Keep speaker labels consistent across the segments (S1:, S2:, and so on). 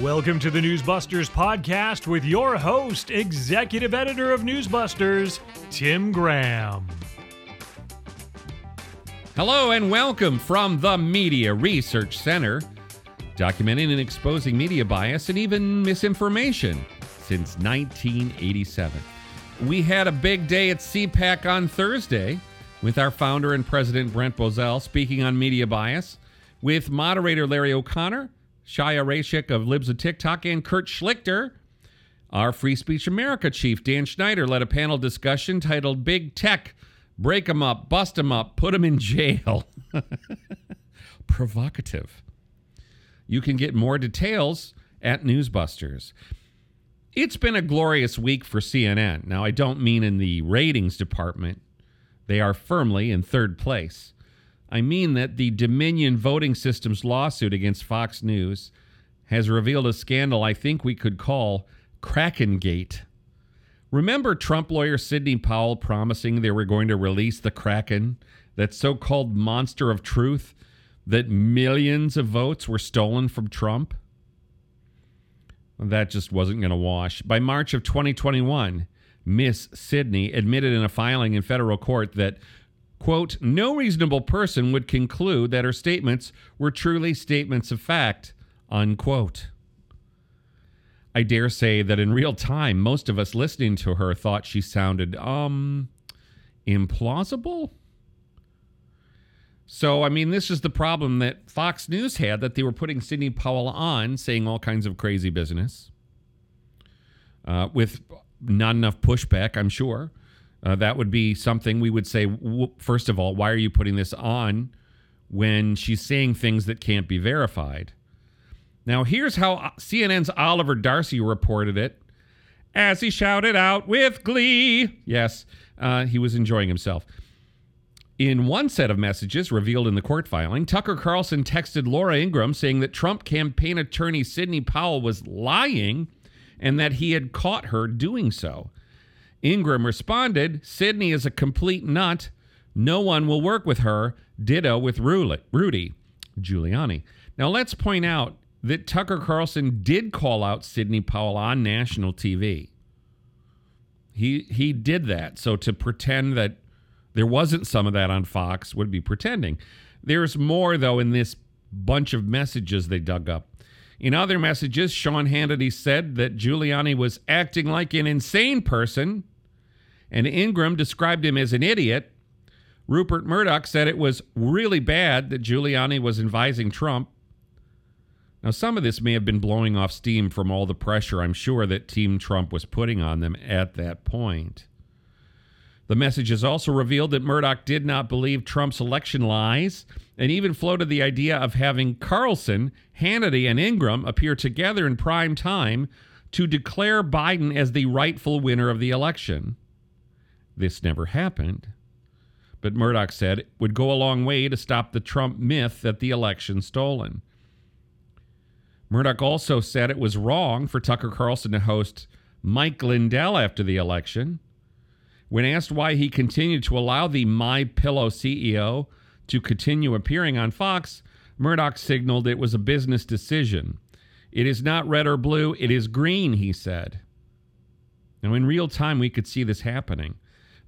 S1: Welcome to the Newsbusters podcast with your host, executive editor of Newsbusters, Tim Graham.
S2: Hello and welcome from the Media Research Center, documenting and exposing media bias and even misinformation since 1987. We had a big day at CPAC on Thursday with our founder and president Brent Bozell speaking on media bias, with moderator Larry O'Connor Chaya Raichik of Libs of TikTok, and Kurt Schlichter. Our Free Speech America chief, Dan Schneider, led a panel discussion titled Big Tech Break 'em Up, Bust 'em Up, Put 'em in Jail. Provocative. You can get more details at Newsbusters. It's been a glorious week for CNN. Now, I don't mean in the ratings department, they are firmly in third place. I mean that the Dominion voting systems lawsuit against Fox News has revealed a scandal I think we could call Krakengate. Remember Trump lawyer Sidney Powell promising they were going to release the Kraken, that so called monster of truth, that millions of votes were stolen from Trump? That just wasn't going to wash. By March of 2021, Miss Sidney admitted in a filing in federal court that quote, no reasonable person would conclude that her statements were truly statements of fact, unquote. I dare say that in real time, most of us listening to her thought she sounded, um, implausible. So, I mean, this is the problem that Fox News had that they were putting Sidney Powell on, saying all kinds of crazy business uh, with not enough pushback, I'm sure. Uh, that would be something we would say, first of all, why are you putting this on when she's saying things that can't be verified? Now, here's how uh, CNN's Oliver Darcy reported it as he shouted out with glee. Yes, uh, he was enjoying himself. In one set of messages revealed in the court filing, Tucker Carlson texted Laura Ingraham saying that Trump campaign attorney Sidney Powell was lying and that he had caught her doing so. Ingraham responded, Sidney is a complete nut. No one will work with her. Ditto with Rudy Giuliani. Now, let's point out that Tucker Carlson did call out Sidney Powell on national TV. He, he did that. So to pretend that there wasn't some of that on Fox would be pretending. There's more, though, in this bunch of messages they dug up. In other messages, Sean Hannity said that Giuliani was acting like an insane person and Ingraham described him as an idiot. Rupert Murdoch said it was really bad that Giuliani was advising Trump. Now, some of this may have been blowing off steam from all the pressure I'm sure that Team Trump was putting on them at that point. The messages also revealed that Murdoch did not believe Trump's election lies and even floated the idea of having Carlson, Hannity, and Ingraham appear together in prime time to declare Biden as the rightful winner of the election. This never happened. But Murdoch said it would go a long way to stop the Trump myth that the election stolen. Murdoch also said it was wrong for Tucker Carlson to host Mike Lindell after the election. When asked why he continued to allow the My Pillow CEO to continue appearing on Fox, Murdoch signaled it was a business decision. It is not red or blue, it is green, he said. Now, in real time, we could see this happening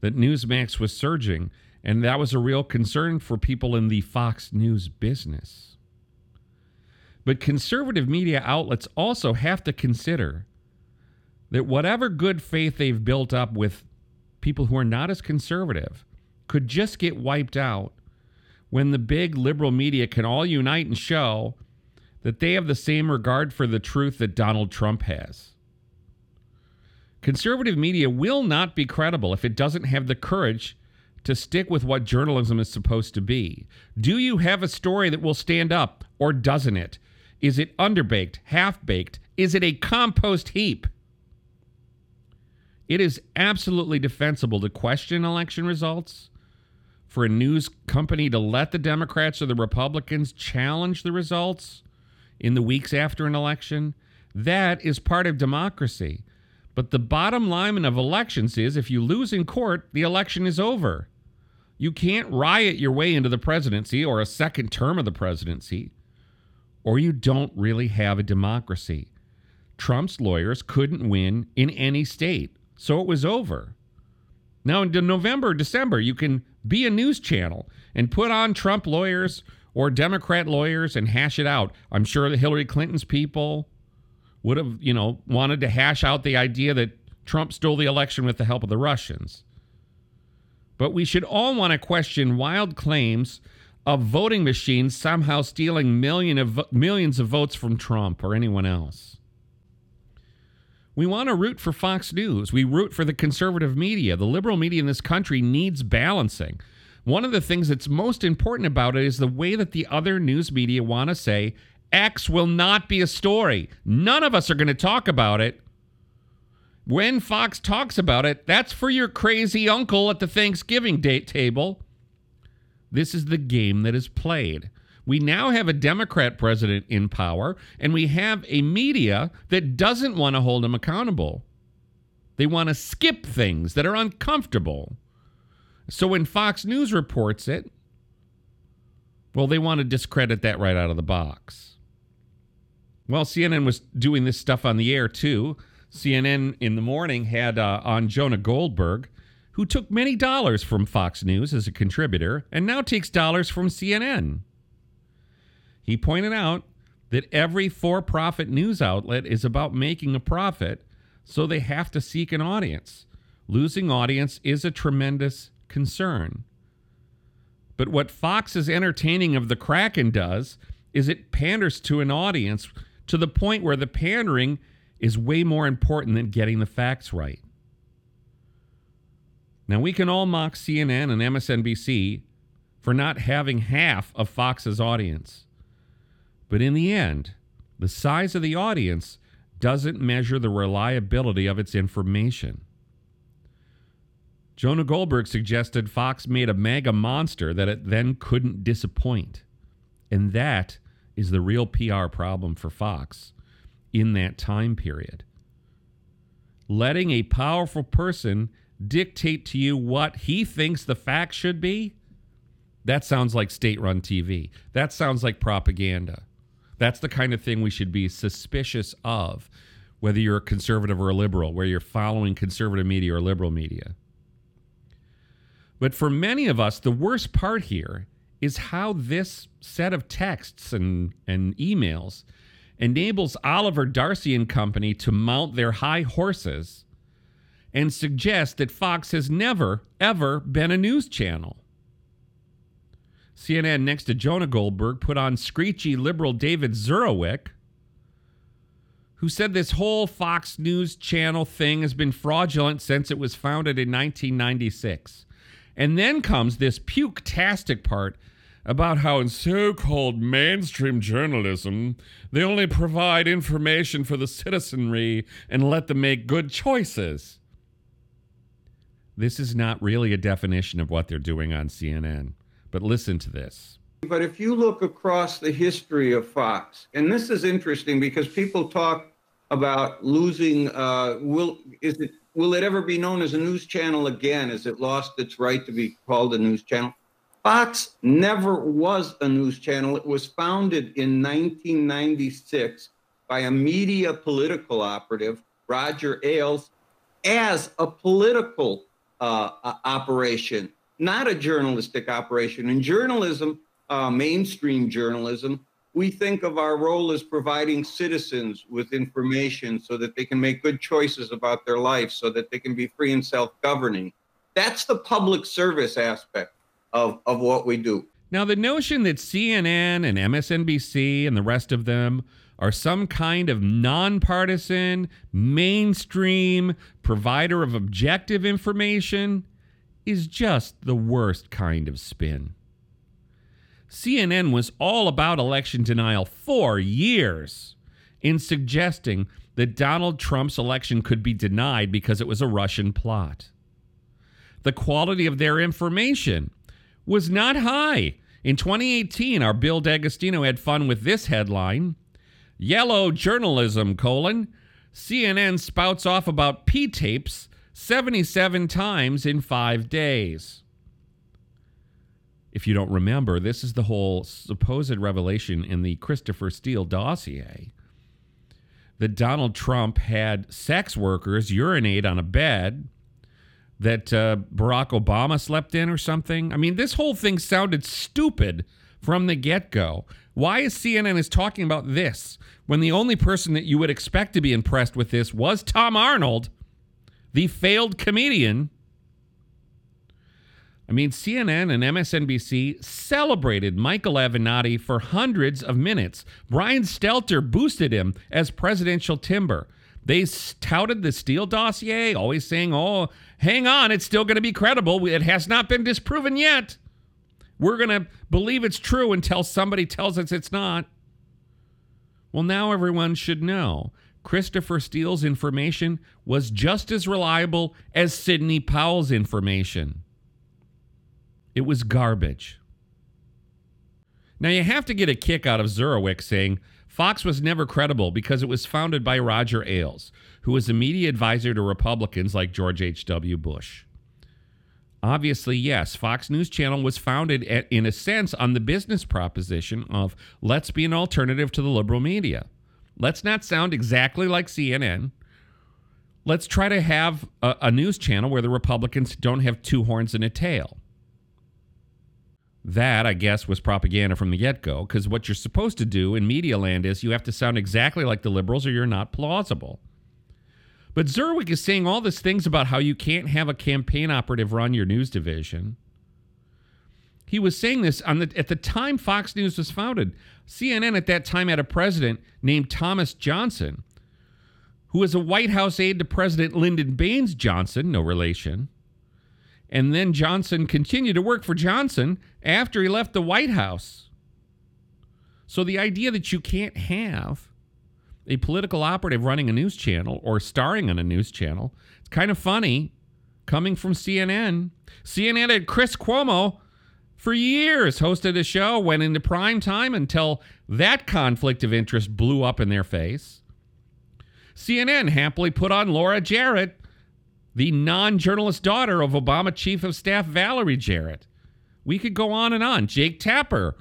S2: that Newsmax was surging, and that was a real concern for people in the Fox News business. But conservative media outlets also have to consider that whatever good faith they've built up with people who are not as conservative could just get wiped out when the big liberal media can all unite and show that they have the same regard for the truth that Donald Trump has. Conservative media will not be credible if it doesn't have the courage to stick with what journalism is supposed to be. Do you have a story that will stand up or doesn't it? Is it underbaked, half baked? Is it a compost heap? It is absolutely defensible to question election results, for a news company to let the Democrats or the Republicans challenge the results in the weeks after an election. That is part of democracy. But the bottom line of elections is if you lose in court, the election is over. You can't riot your way into the presidency or a second term of the presidency, or you don't really have a democracy. Trump's lawyers couldn't win in any state. So it was over. Now, in November, December, you can be a news channel and put on Trump lawyers or Democrat lawyers and hash it out. I'm sure that Hillary Clinton's people would have, you know, wanted to hash out the idea that Trump stole the election with the help of the Russians. But we should all want to question wild claims of voting machines somehow stealing million of, millions of votes from Trump or anyone else. We want to root for Fox News. We root for the conservative media. The liberal media in this country needs balancing. One of the things that's most important about it is the way that the other news media want to say X will not be a story. None of us are going to talk about it. When Fox talks about it, that's for your crazy uncle at the Thanksgiving date table. This is the game that is played. We now have a Democrat president in power, and we have a media that doesn't want to hold him accountable. They want to skip things that are uncomfortable. So when Fox News reports it, well, they want to discredit that right out of the box. Well, CNN was doing this stuff on the air too. CNN in the morning had uh, on Jonah Goldberg, who took many dollars from Fox News as a contributor and now takes dollars from CNN. He pointed out that every for profit news outlet is about making a profit, so they have to seek an audience. Losing audience is a tremendous concern. But what Fox's entertaining of the Kraken does is it panders to an audience to the point where the pandering is way more important than getting the facts right. Now, we can all mock CNN and MSNBC for not having half of Fox's audience. But in the end, the size of the audience doesn't measure the reliability of its information. Jonah Goldberg suggested Fox made a mega monster that it then couldn't disappoint. And that is the real PR problem for Fox in that time period. Letting a powerful person dictate to you what he thinks the facts should be, that sounds like state run TV. That sounds like propaganda. That's the kind of thing we should be suspicious of, whether you're a conservative or a liberal, where you're following conservative media or liberal media. But for many of us, the worst part here is how this set of texts and, and emails enables Oliver Darcy and company to mount their high horses and suggest that Fox has never, ever been a news channel. CNN, next to Jonah Goldberg, put on screechy liberal David Zurawik, who said this whole Fox News channel thing has been fraudulent since it was founded in 1996. And then comes this puke-tastic part about how in so-called mainstream journalism, they only provide information for the citizenry and let them make good choices. This is not really a definition of what they're doing on CNN. But listen to this.
S3: But if you look across the history of Fox, and this is interesting because people talk about losing, uh, will is it will it ever be known as a news channel again? Has it lost its right to be called a news channel? Fox never was a news channel. It was founded in 1996 by a media political operative, Roger Ailes, as a political uh, operation not a journalistic operation. In journalism, uh, mainstream journalism, we think of our role as providing citizens with information so that they can make good choices about their life, so that they can be free and self governing. That's the public service aspect of, of what we do.
S2: Now, the notion that CNN and MSNBC and the rest of them are some kind of nonpartisan, mainstream provider of objective information is just the worst kind of spin. CNN was all about election denial for years in suggesting that Donald Trump's election could be denied because it was a Russian plot. The quality of their information was not high. In 2018, our Bill D'Agostino had fun with this headline Yellow journalism, colon. CNN spouts off about P tapes 77 times in five days. If you don't remember, this is the whole supposed revelation in the Christopher Steele dossier that Donald Trump had sex workers urinate on a bed that uh, Barack Obama slept in or something. I mean, this whole thing sounded stupid from the get go. Why is CNN is talking about this when the only person that you would expect to be impressed with this was Tom Arnold, the failed comedian? I mean, CNN and MSNBC celebrated Michael Avenatti for hundreds of minutes. Brian Stelter boosted him as presidential timber. They touted the Steele dossier, always saying, oh, hang on, it's still going to be credible. It has not been disproven yet. We're going to believe it's true until somebody tells us it's not. Well, now everyone should know Christopher Steele's information was just as reliable as Sidney Powell's information. It was garbage. Now, you have to get a kick out of Zurawik saying Fox was never credible because it was founded by Roger Ailes, who was a media advisor to Republicans like George H.W. Bush. Obviously, yes, Fox News Channel was founded, at, in a sense, on the business proposition of let's be an alternative to the liberal media. Let's not sound exactly like CNN. Let's try to have a, a news channel where the Republicans don't have two horns and a tail. That, I guess, was propaganda from the get go, because what you're supposed to do in media land is you have to sound exactly like the liberals or you're not plausible. But Zurawik is saying all these things about how you can't have a campaign operative run your news division. He was saying this on the at the time Fox News was founded. CNN at that time had a president named Thomas Johnson, who was a White House aide to President Lyndon Baines Johnson, no relation. And then Johnson continued to work for Johnson after he left the White House. So the idea that you can't have a political operative running a news channel or starring on a news channel, it's kind of funny coming from CNN. CNN had Chris Cuomo for years hosted a show, went into prime time until that conflict of interest blew up in their face. CNN happily put on Laura Jarrett, the non journalist daughter of Obama Chief of Staff Valerie Jarrett. We could go on and on. Jake Tapper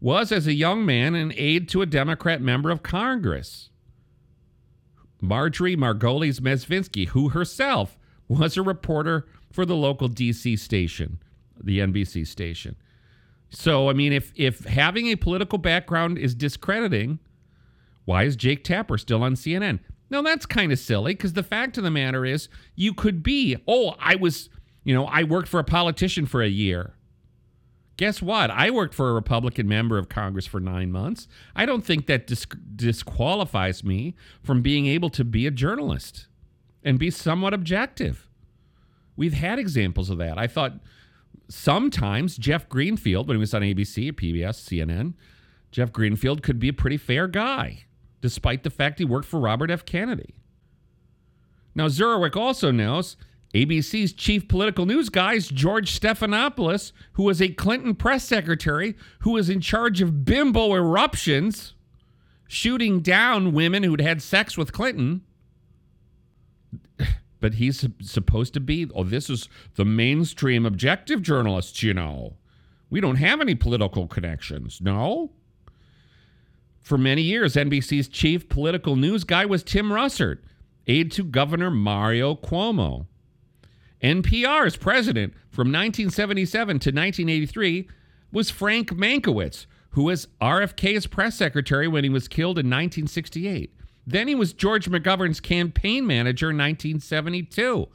S2: was, as a young man, an aide to a Democrat member of Congress. Marjorie Margolies Mezvinsky, who herself was a reporter for the local DC station, the NBC station. So, I mean, if if having a political background is discrediting, why is Jake Tapper still on CNN? Now that's kind of silly because the fact of the matter is, you could be, oh, I was, you know, I worked for a politician for a year. Guess what? I worked for a Republican member of Congress for nine months. I don't think that dis- disqualifies me from being able to be a journalist and be somewhat objective. We've had examples of that. I thought sometimes Jeff Greenfield, when he was on ABC, PBS, CNN, Jeff Greenfield could be a pretty fair guy, despite the fact he worked for Robert F. Kennedy. Now, Zurawik also knows ABC's chief political news guy is George Stephanopoulos, who was a Clinton press secretary who was in charge of bimbo eruptions, shooting down women who'd had sex with Clinton. But he's supposed to be, oh, this is the mainstream objective journalists, you know. We don't have any political connections, no? For many years, NBC's chief political news guy was Tim Russert, aide to Governor Mario Cuomo. NPR's president from 1977 to 1983 was Frank Mankiewicz, who was RFK's press secretary when he was killed in 1968. Then he was George McGovern's campaign manager in 1972.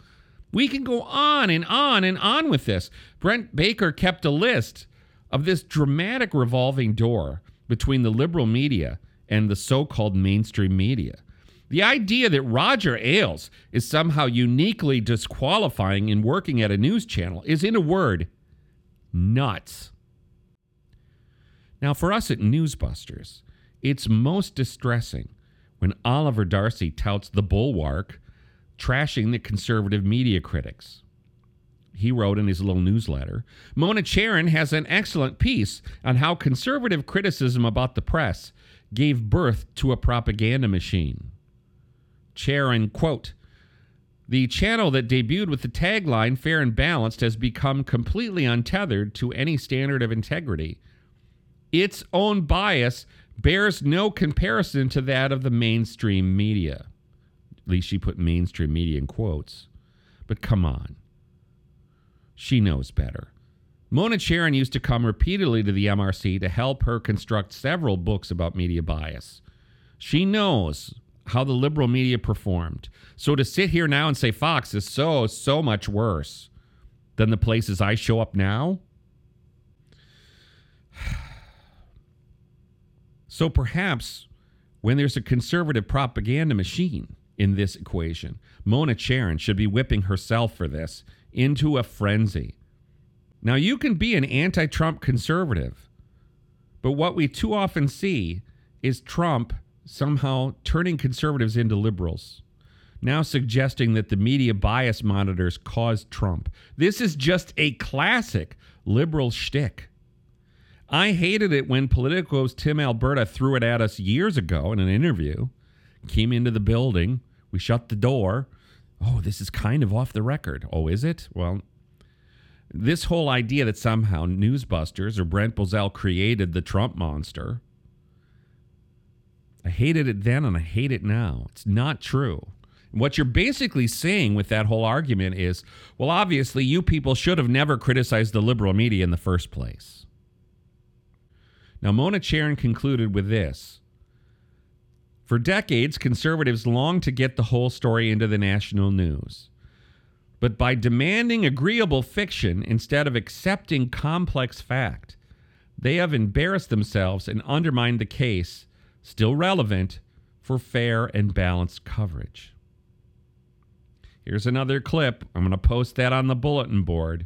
S2: We can go on and on and on with this. Brent Baker kept a list of this dramatic revolving door between the liberal media and the so called mainstream media. The idea that Roger Ailes is somehow uniquely disqualifying in working at a news channel is, in a word, nuts. Now, for us at Newsbusters, it's most distressing when Oliver Darcy touts the bulwark, trashing the conservative media critics. He wrote in his little newsletter Mona Charen has an excellent piece on how conservative criticism about the press gave birth to a propaganda machine. Charen, quote, the channel that debuted with the tagline fair and balanced has become completely untethered to any standard of integrity. its own bias bears no comparison to that of the mainstream media. At least she put mainstream media in quotes. But come on. She knows better. Mona Charen used to come repeatedly to the MRC to help her construct several books about media bias. She knows how the liberal media performed. So to sit here now and say Fox is so, so much worse than the places I show up now? So perhaps when there's a conservative propaganda machine in this equation, Mona Charen should be whipping herself for this into a frenzy. Now, you can be an anti Trump conservative, but what we too often see is Trump somehow turning conservatives into liberals, now suggesting that the media bias monitors caused Trump. This is just a classic liberal shtick. I hated it when Politico's Tim Alberta threw it at us years ago in an interview. Came into the building, we shut the door. Oh, this is kind of off the record. Oh, is it? Well, this whole idea that somehow Newsbusters or Brent Bozell created the Trump monster. I hated it then and I hate it now. It's not true. What you're basically saying with that whole argument is well, obviously, you people should have never criticized the liberal media in the first place. Now, Mona Charen concluded with this. For decades, conservatives longed to get the whole story into the national news. But by demanding agreeable fiction instead of accepting complex fact, they have embarrassed themselves and undermined the case, still relevant, for fair and balanced coverage. Here's another clip. I'm going to post that on the bulletin board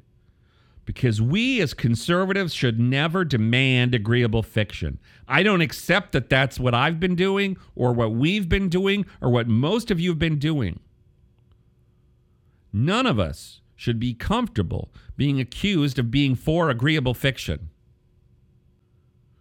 S2: because we as conservatives should never demand agreeable fiction. I don't accept that that's what I've been doing or what we've been doing or what most of you have been doing. None of us should be comfortable being accused of being for agreeable fiction.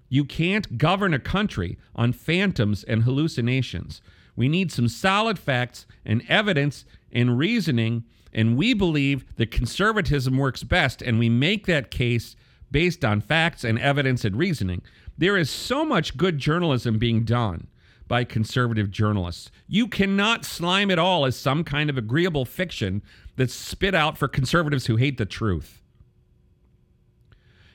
S2: You can't govern a country on phantoms and hallucinations. We need some solid facts and evidence and reasoning and we believe that conservatism works best, and we make that case based on facts and evidence and reasoning. There is so much good journalism being done by conservative journalists. You cannot slime it all as some kind of agreeable fiction that's spit out for conservatives who hate the truth.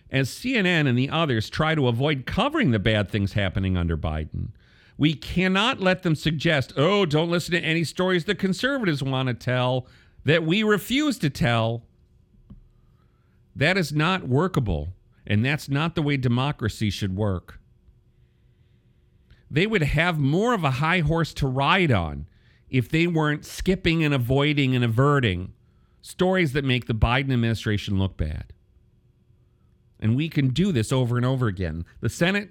S2: As CNN and the others try to avoid covering the bad things happening under Biden, we cannot let them suggest, oh, don't listen to any stories the conservatives want to tell that we refuse to tell, that is not workable. And that's not the way democracy should work. They would have more of a high horse to ride on if they weren't skipping and avoiding and averting stories that make the Biden administration look bad. And we can do this over and over again. The Senate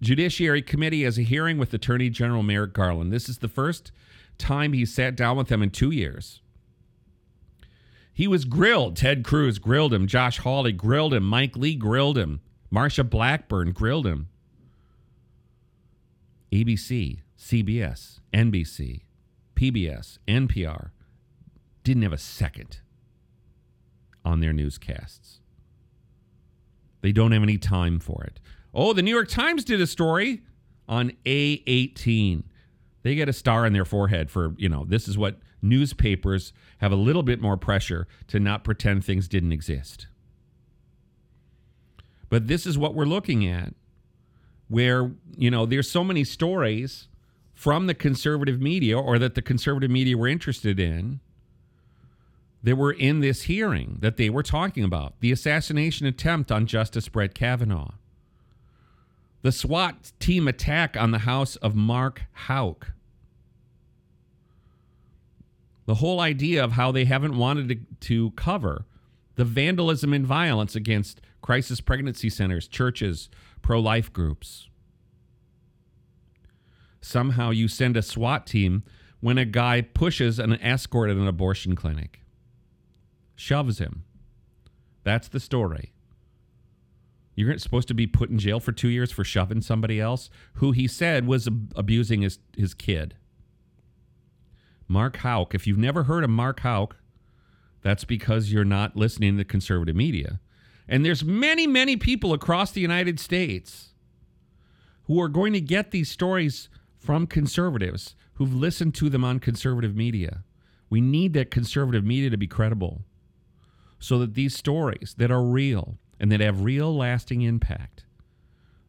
S2: Judiciary Committee has a hearing with Attorney General Merrick Garland. This is the first time he sat down with them in two years. He was grilled. Ted Cruz grilled him. Josh Hawley grilled him. Mike Lee grilled him. Marsha Blackburn grilled him. ABC, CBS, NBC, PBS, NPR didn't have a second on their newscasts. They don't have any time for it. Oh, the New York Times did a story on A18. They get a star on their forehead for, you know, this is what newspapers have a little bit more pressure to not pretend things didn't exist. But this is what we're looking at where, you know, there's so many stories from the conservative media or that the conservative media were interested in that were in this hearing that they were talking about. The assassination attempt on Justice Brett Kavanaugh. The SWAT team attack on the house of Mark Houck the whole idea of how they haven't wanted to, to cover the vandalism and violence against crisis pregnancy centers, churches, pro life groups. Somehow you send a SWAT team when a guy pushes an escort at an abortion clinic, shoves him. That's the story. You're supposed to be put in jail for two years for shoving somebody else who he said was abusing his, his kid. Mark Houck. If you've never heard of Mark Houck, that's because you're not listening to the conservative media. And there's many, many people across the United States who are going to get these stories from conservatives who've listened to them on conservative media. We need that conservative media to be credible so that these stories that are real and that have real lasting impact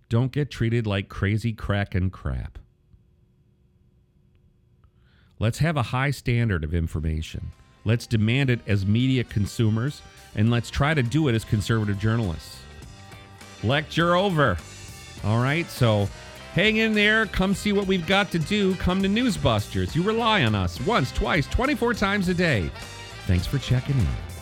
S2: don't get treated like crazy Kraken crap. Let's have a high standard of information. Let's demand it as media consumers, and let's try to do it as conservative journalists. Lecture over. All right, so hang in there. Come see what we've got to do. Come to Newsbusters. You rely on us once, twice, 24 times a day. Thanks for checking in.